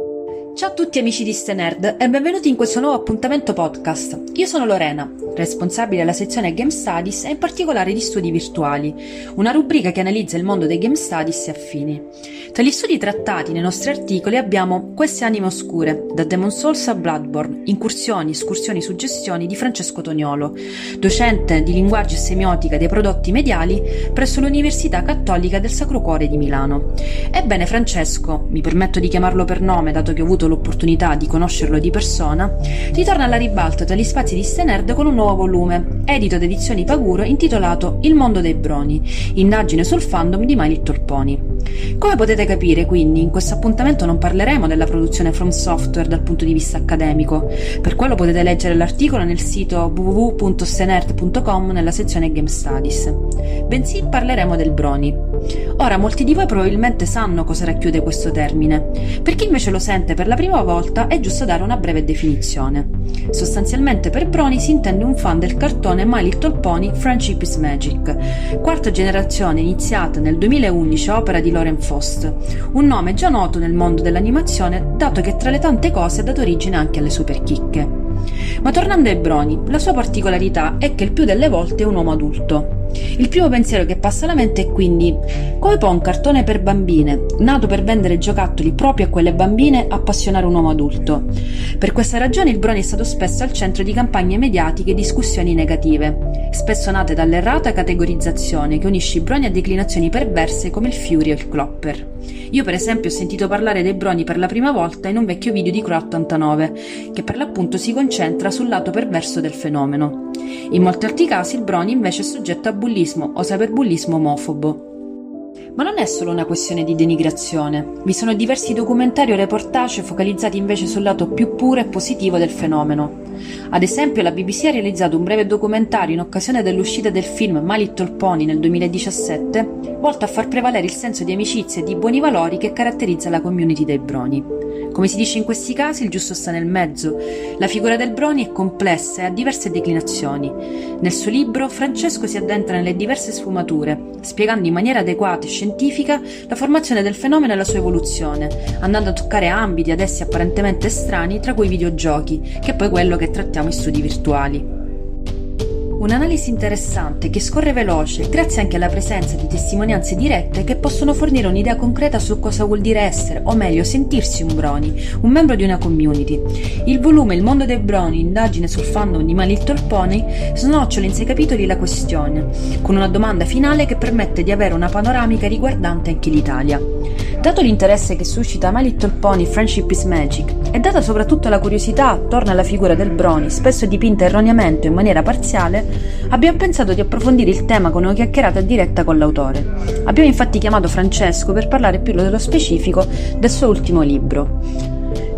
Thank you. Ciao a tutti amici di Stenerd e benvenuti in questo nuovo appuntamento podcast. Io sono Lorena, responsabile della sezione Game Studies e in particolare di studi virtuali, una rubrica che analizza il mondo dei Game Studies e affini. Tra gli studi trattati nei nostri articoli abbiamo Queste anime oscure, da Demon Souls a Bloodborne, incursioni, escursioni, suggestioni di Francesco Toniolo, docente di linguaggio e semiotica dei prodotti mediali presso l'Università Cattolica del Sacro Cuore di Milano. Ebbene Francesco, mi permetto di chiamarlo per nome dato che ho avuto l'opportunità di conoscerlo di persona, ritorna alla ribalta tra gli spazi di Stenerd con un nuovo volume, edito ad edizioni Paguro, intitolato Il mondo dei broni, indagine sul fandom di My Little Pony. Come potete capire, quindi, in questo appuntamento non parleremo della produzione From Software dal punto di vista accademico, per quello potete leggere l'articolo nel sito www.stenerd.com nella sezione Game Studies, bensì parleremo del broni. Ora, molti di voi probabilmente sanno cosa racchiude questo termine, per chi invece lo sente per la prima volta è giusto dare una breve definizione. Sostanzialmente per Brony si intende un fan del cartone My Little Pony Friendship is Magic, quarta generazione iniziata nel 2011 a opera di Lauren Faust, un nome già noto nel mondo dell'animazione dato che tra le tante cose ha dato origine anche alle superchicche. Ma tornando ai Brony, la sua particolarità è che il più delle volte è un uomo adulto. Il primo pensiero che passa alla mente è quindi come può un cartone per bambine, nato per vendere giocattoli proprio a quelle bambine, appassionare un uomo adulto? Per questa ragione il Brony è stato spesso al centro di campagne mediatiche e discussioni negative, spesso nate dall'errata categorizzazione che unisce i Brony a declinazioni perverse come il Fury o il Clopper. Io per esempio ho sentito parlare dei Brony per la prima volta in un vecchio video di Crow 89, che per l'appunto si concentra sul lato perverso del fenomeno. In molti altri casi il Brony invece è soggetto a bullismo o cyberbullismo omofobo. Ma non è solo una questione di denigrazione. Vi sono diversi documentari o reportage focalizzati invece sul lato più puro e positivo del fenomeno. Ad esempio, la BBC ha realizzato un breve documentario in occasione dell'uscita del film My Little Pony nel 2017, volto a far prevalere il senso di amicizia e di buoni valori che caratterizza la community dei Brony. Come si dice in questi casi, il giusto sta nel mezzo. La figura del Brony è complessa e ha diverse declinazioni. Nel suo libro, Francesco si addentra nelle diverse sfumature, spiegando in maniera adeguata e scientifica la formazione del fenomeno e la sua evoluzione, andando a toccare ambiti ad essi apparentemente estranei, tra cui i videogiochi, che è poi quello che trattiamo in studi virtuali. Un'analisi interessante che scorre veloce grazie anche alla presenza di testimonianze dirette che possono fornire un'idea concreta su cosa vuol dire essere, o meglio sentirsi un Brony, un membro di una community. Il volume Il mondo dei Brony, indagine sul fandom di My Little Pony, snocciola in sei capitoli la questione, con una domanda finale che permette di avere una panoramica riguardante anche l'Italia. Dato l'interesse che suscita My Little Pony Friendship is Magic e data soprattutto la curiosità attorno alla figura del Brony, spesso dipinta erroneamente o in maniera parziale, abbiamo pensato di approfondire il tema con una chiacchierata diretta con l'autore. Abbiamo infatti chiamato Francesco per parlare più nello specifico del suo ultimo libro.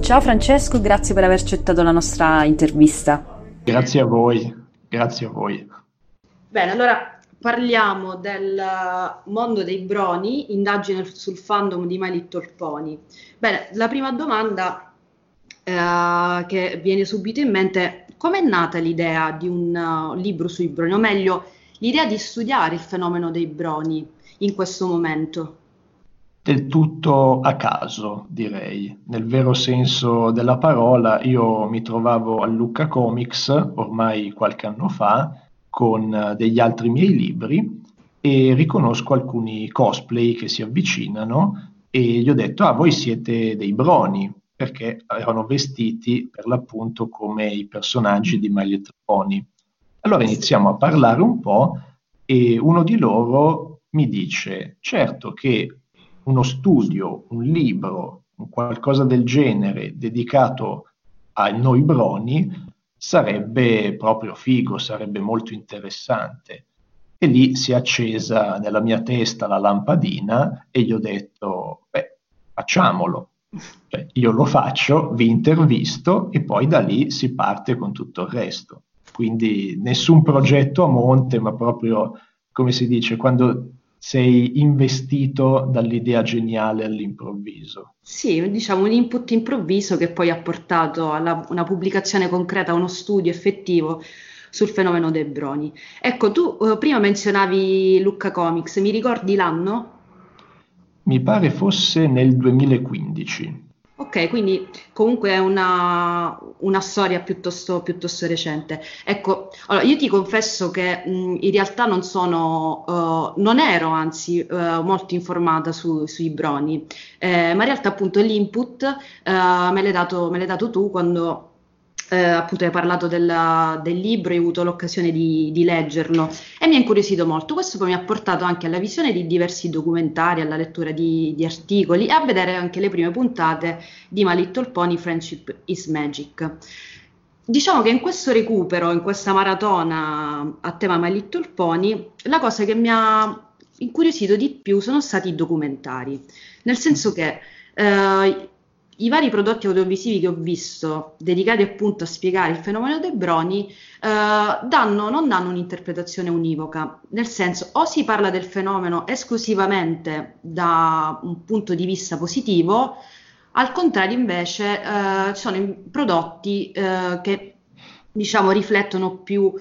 Ciao Francesco, grazie per aver accettato la nostra intervista. Grazie a voi, grazie a voi. Bene, allora parliamo del mondo dei broni, indagine sul fandom di My Little Pony. Bene, la prima domanda eh, che viene subito in mente è come è nata l'idea di un uh, libro sui broni, o meglio, l'idea di studiare il fenomeno dei broni in questo momento? Del tutto a caso, direi. Nel vero senso della parola, io mi trovavo a Lucca Comics ormai qualche anno fa con uh, degli altri miei libri e riconosco alcuni cosplay che si avvicinano e gli ho detto, ah, voi siete dei broni, perché erano vestiti per l'appunto come i personaggi di My Little Pony. Allora iniziamo a parlare un po' e uno di loro mi dice, certo che uno studio, un libro, un qualcosa del genere dedicato a noi broni sarebbe proprio figo, sarebbe molto interessante. E lì si è accesa nella mia testa la lampadina e gli ho detto, beh, facciamolo. Cioè, io lo faccio, vi intervisto e poi da lì si parte con tutto il resto. Quindi nessun progetto a monte, ma proprio, come si dice, quando sei investito dall'idea geniale all'improvviso. Sì, diciamo un input improvviso che poi ha portato a una pubblicazione concreta, a uno studio effettivo sul fenomeno dei broni. Ecco, tu eh, prima menzionavi Lucca Comics, mi ricordi l'anno? Mi pare fosse nel 2015. Ok, quindi comunque è una, una storia piuttosto, piuttosto, recente. Ecco, allora io ti confesso che mh, in realtà non sono, uh, non ero anzi uh, molto informata su, sui broni, eh, ma in realtà appunto l'input uh, me l'hai dato, me l'hai dato tu quando eh, appunto hai parlato della, del libro, hai avuto l'occasione di, di, leggerlo e mi ha incuriosito molto. Questo poi mi ha portato anche alla visione di diversi documentari, alla lettura di, di articoli e a vedere anche le prime puntate di My Little Pony Friendship is Magic. Diciamo che in questo recupero, in questa maratona a tema My Little Pony, la cosa che mi ha incuriosito di più sono stati i documentari, nel senso che eh, i vari prodotti audiovisivi che ho visto dedicati appunto a spiegare il fenomeno dei broni eh, danno, non danno un'interpretazione univoca, nel senso o si parla del fenomeno esclusivamente da un punto di vista positivo, al contrario invece eh, sono prodotti eh, che diciamo riflettono più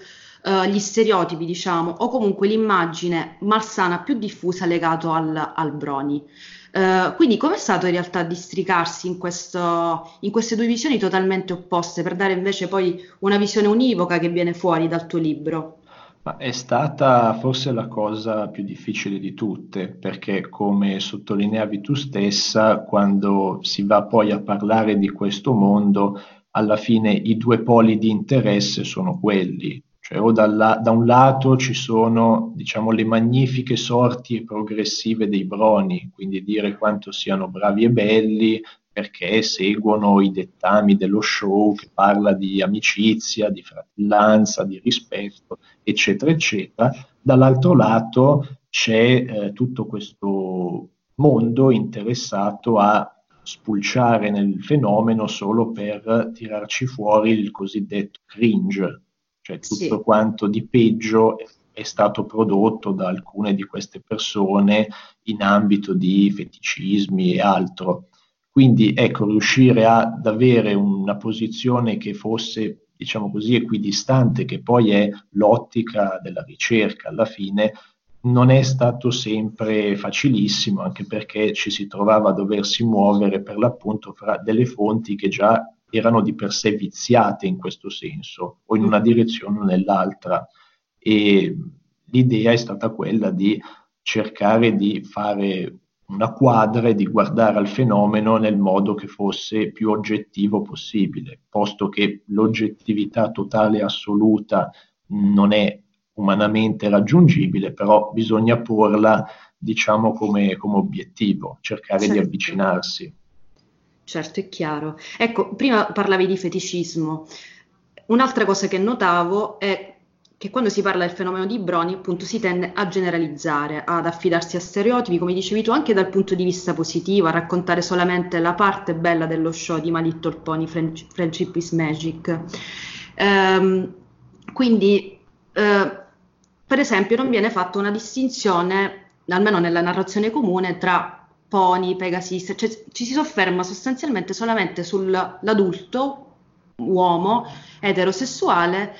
Uh, gli stereotipi, diciamo, o comunque l'immagine malsana più diffusa legato al, al broni. Uh, quindi com'è stato in realtà districarsi in, questo, in, queste due visioni totalmente opposte per dare invece poi una visione univoca che viene fuori dal tuo libro? Ma è stata forse la cosa più difficile di tutte, perché come sottolineavi tu stessa, quando si va poi a parlare di questo mondo, alla fine i due poli di interesse sono quelli, cioè, o dalla, da un lato ci sono diciamo, le magnifiche sorti progressive dei broni, quindi dire quanto siano bravi e belli perché seguono i dettami dello show che parla di amicizia, di fratellanza, di rispetto, eccetera, eccetera. Dall'altro lato c'è eh, tutto questo mondo interessato a spulciare nel fenomeno solo per tirarci fuori il cosiddetto cringe, cioè tutto sì. quanto di peggio è stato prodotto da alcune di queste persone in ambito di feticismi e altro. Quindi ecco, riuscire ad avere una posizione che fosse, diciamo così, equidistante, che poi è l'ottica della ricerca alla fine, non è stato sempre facilissimo, anche perché ci si trovava a doversi muovere per l'appunto fra delle fonti che già erano di per sé viziate in questo senso, o in una direzione o nell'altra. E l'idea è stata quella di cercare di fare una quadra e di guardare al fenomeno nel modo che fosse più oggettivo possibile, posto che l'oggettività totale e assoluta non è umanamente raggiungibile, però bisogna porla, diciamo, come, come obiettivo, cercare certo. di avvicinarsi. Certo, è chiaro. Ecco, prima parlavi di feticismo. Un'altra cosa che notavo è che quando si parla del fenomeno di Broni, appunto, si tende a generalizzare, ad affidarsi a stereotipi, come dicevi tu, anche dal punto di vista positivo, a raccontare solamente la parte bella dello show di My Little Pony, Friendship is Magic. Ehm, quindi, eh, per esempio, non viene fatta una distinzione, almeno nella narrazione comune, tra pony, Pegasus, cioè ci si sofferma sostanzialmente solamente sull'adulto, uomo, eterosessuale,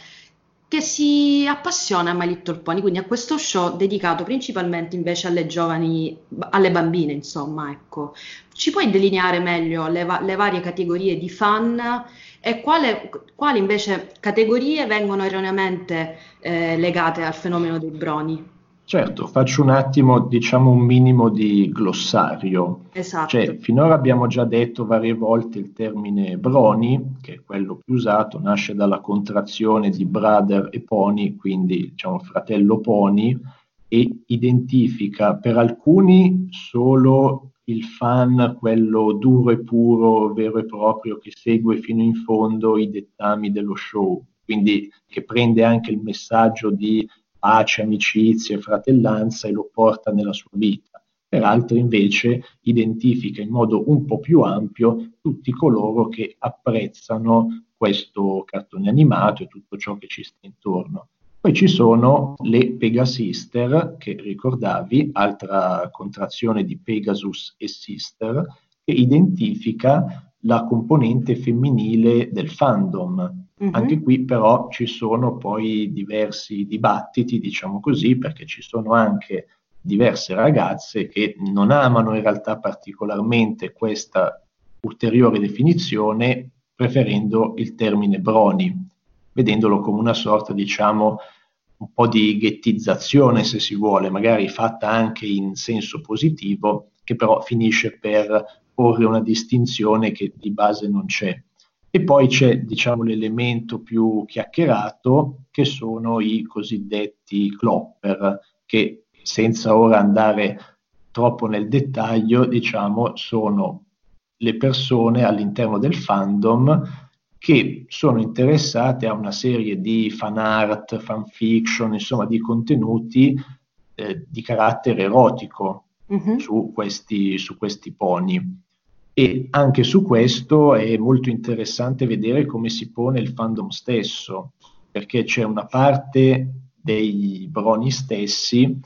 che si appassiona a My Little Pony, quindi a questo show dedicato principalmente invece alle giovani, alle bambine, insomma, ecco. Ci puoi delineare meglio le, va- le varie categorie di fan e quale, quali invece categorie vengono erroneamente eh, legate al fenomeno dei broni? Certo, faccio un attimo, diciamo, un minimo di glossario. Esatto. Cioè, finora abbiamo già detto varie volte il termine broni, che è quello più usato, nasce dalla contrazione di brother e pony, quindi diciamo fratello pony, e identifica per alcuni solo il fan, quello duro e puro, vero e proprio, che segue fino in fondo i dettami dello show, quindi che prende anche il messaggio di pace, amicizia e fratellanza e lo porta nella sua vita. Per altri invece identifica in modo un po' più ampio tutti coloro che apprezzano questo cartone animato e tutto ciò che ci sta intorno. Poi ci sono le Pegasister, che ricordavi, altra contrazione di Pegasus e Sister, che identifica la componente femminile del fandom, Uh-huh. Anche qui però ci sono poi diversi dibattiti, diciamo così, perché ci sono anche diverse ragazze che non amano in realtà particolarmente questa ulteriore definizione preferendo il termine broni, vedendolo come una sorta, diciamo, un po' di ghettizzazione, se si vuole, magari fatta anche in senso positivo, che però finisce per porre una distinzione che di base non c'è. E poi c'è, diciamo, l'elemento più chiacchierato, che sono i cosiddetti clopper, che senza ora andare troppo nel dettaglio, diciamo, sono le persone all'interno del fandom che sono interessate a una serie di fan art, fan fiction, insomma, di contenuti eh, di carattere erotico uh-huh. su, questi, su questi pony. E anche su questo è molto interessante vedere come si pone il fandom stesso, perché c'è una parte dei broni stessi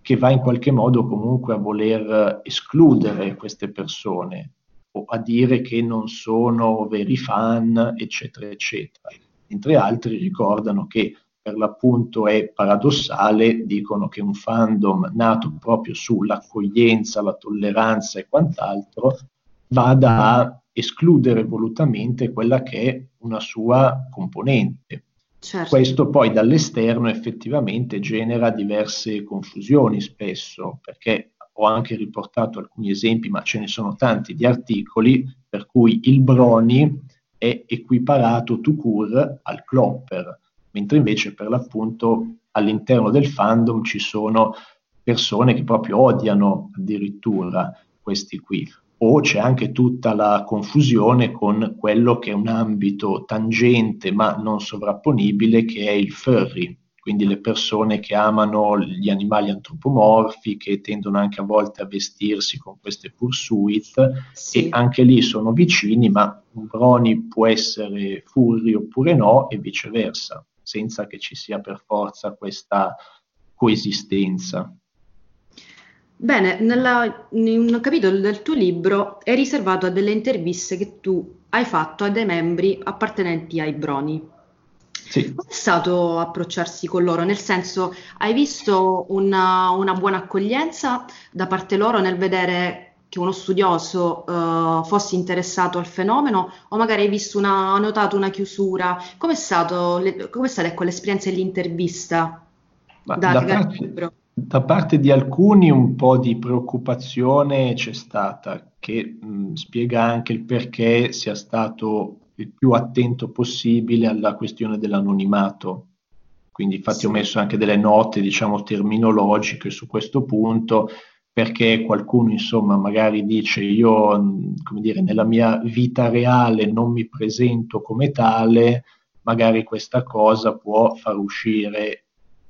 che va in qualche modo comunque a voler escludere queste persone o a dire che non sono veri fan, eccetera, eccetera. Mentre altri ricordano che per l'appunto è paradossale, dicono che un fandom nato proprio sull'accoglienza, la tolleranza e quant'altro vada a escludere volutamente quella che è una sua componente. Certo. Questo poi dall'esterno effettivamente genera diverse confusioni spesso, perché ho anche riportato alcuni esempi, ma ce ne sono tanti di articoli, per cui il Brony è equiparato to cure al Clopper, mentre invece per l'appunto all'interno del fandom ci sono persone che proprio odiano addirittura questi qui. O c'è anche tutta la confusione con quello che è un ambito tangente ma non sovrapponibile che è il furry, quindi le persone che amano gli animali antropomorfi, che tendono anche a volte a vestirsi con queste pursuit sì. e anche lì sono vicini, ma un brony può essere furry oppure no e viceversa, senza che ci sia per forza questa coesistenza. Bene, nella, in un capitolo del tuo libro è riservato a delle interviste che tu hai fatto a dei membri appartenenti ai Broni. Sì. Come è stato approcciarsi con loro? Nel senso, hai visto una, una buona accoglienza da parte loro nel vedere che uno studioso uh, fosse interessato al fenomeno o magari hai visto una, notato una chiusura? Come è, stato, le, come è stata ecco, l'esperienza dell'intervista da, da parte, da parte di alcuni un po' di preoccupazione c'è stata, che mh, spiega anche il perché sia stato il più attento possibile alla questione dell'anonimato. Quindi infatti sì. ho messo anche delle note, diciamo, terminologiche su questo punto, perché qualcuno, insomma, magari dice io, come dire, nella mia vita reale non mi presento come tale, magari questa cosa può far uscire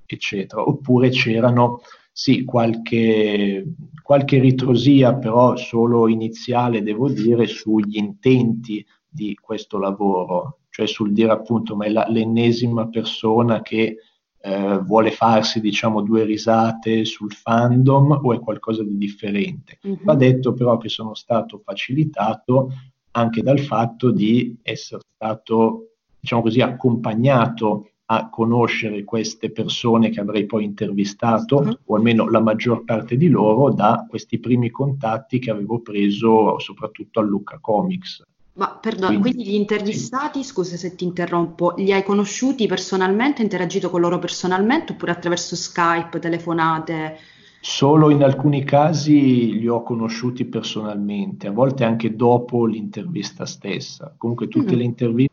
eccetera. Oppure c'erano sì, qualche, qualche ritrosia, però solo iniziale, devo dire, sugli intenti di questo lavoro, cioè sul dire appunto, ma è la, l'ennesima persona che eh, vuole farsi, diciamo, due risate sul fandom o è qualcosa di differente. Mm-hmm. Va detto però che sono stato facilitato anche dal fatto di essere stato, diciamo così, accompagnato a conoscere queste persone che avrei poi intervistato, uh-huh. o almeno la maggior parte di loro, da questi primi contatti che avevo preso soprattutto a Lucca Comics. Ma perdono, quindi, quindi, gli intervistati, sì. scusa se ti interrompo, li hai conosciuti personalmente, hai interagito con loro personalmente oppure attraverso Skype, telefonate? Solo in alcuni casi li ho conosciuti personalmente, a volte anche dopo l'intervista stessa. Comunque tutte mm. le interviste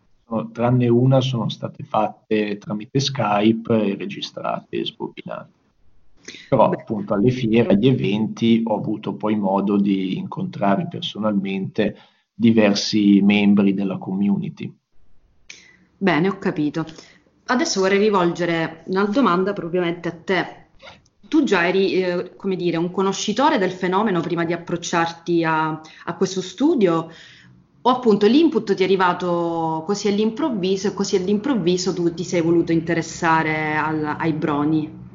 tranne una sono state fatte tramite Skype e registrate e sbobinate. Però Beh. appunto alle fiere, agli eventi ho avuto poi modo di incontrare personalmente diversi membri della community. Bene, ho capito. Adesso vorrei rivolgere una domanda propriamente a te. Tu già eri, eh, come dire, un conoscitore del fenomeno prima di approcciarti a, a questo studio o appunto l'input ti è arrivato così all'improvviso e così all'improvviso tu ti sei voluto interessare al, ai broni?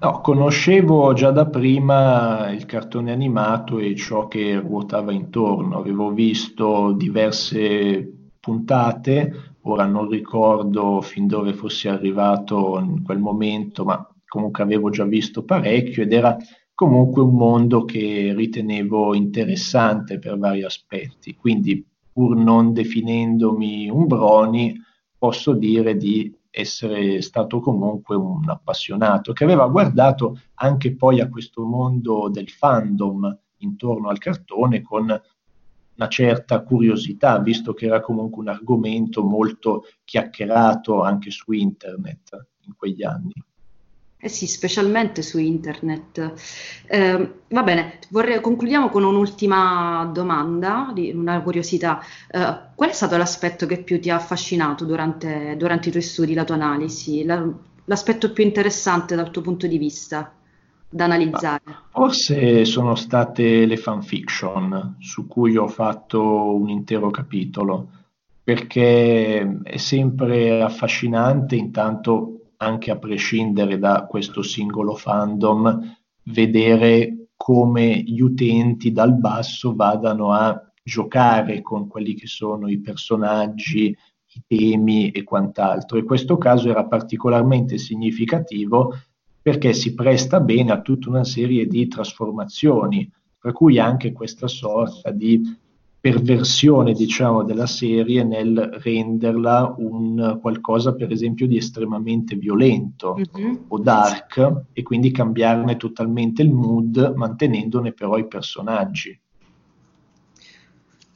No, conoscevo già da prima il cartone animato e ciò che ruotava intorno. Avevo visto diverse puntate, ora non ricordo fin dove fossi arrivato in quel momento, ma comunque avevo già visto parecchio ed era comunque un mondo che ritenevo interessante per vari aspetti. Quindi, pur non definendomi un Brony, posso dire di essere stato comunque un appassionato che aveva guardato anche poi a questo mondo del fandom intorno al cartone con una certa curiosità, visto che era comunque un argomento molto chiacchierato anche su internet in quegli anni. Eh sì, specialmente su internet. Eh, va bene, vorrei, concludiamo con un'ultima domanda, una curiosità. Eh, qual è stato l'aspetto che più ti ha affascinato durante, durante i tuoi studi, la tua analisi? La, l'aspetto più interessante dal tuo punto di vista da analizzare? Forse sono state le fanfiction su cui ho fatto un intero capitolo, perché è sempre affascinante intanto anche a prescindere da questo singolo fandom, vedere come gli utenti dal basso vadano a giocare con quelli che sono i personaggi, i temi e quant'altro. E questo caso era particolarmente significativo perché si presta bene a tutta una serie di trasformazioni, per cui anche questa sorta di perversione, diciamo, della serie nel renderla un qualcosa, per esempio, di estremamente violento mm-hmm. o dark e quindi cambiarne totalmente il mood, mantenendone però i personaggi.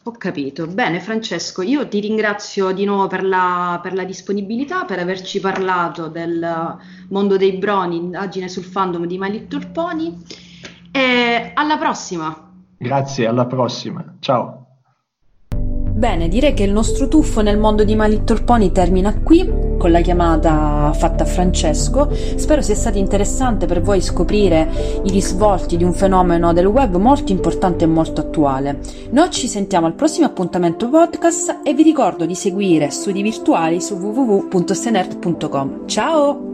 Ho capito. Bene, Francesco, io ti ringrazio di nuovo per la, per la, disponibilità, per averci parlato del mondo dei broni, indagine sul fandom di My Little Pony. E alla prossima! Grazie, alla prossima. Ciao. Bene, direi che il nostro tuffo nel mondo di My Little Pony termina qui con la chiamata fatta a Francesco. Spero sia stato interessante per voi scoprire i risvolti di un fenomeno del web molto importante e molto attuale. Noi ci sentiamo al prossimo appuntamento podcast e vi ricordo di seguire studi virtuali su www.senert.com. Ciao!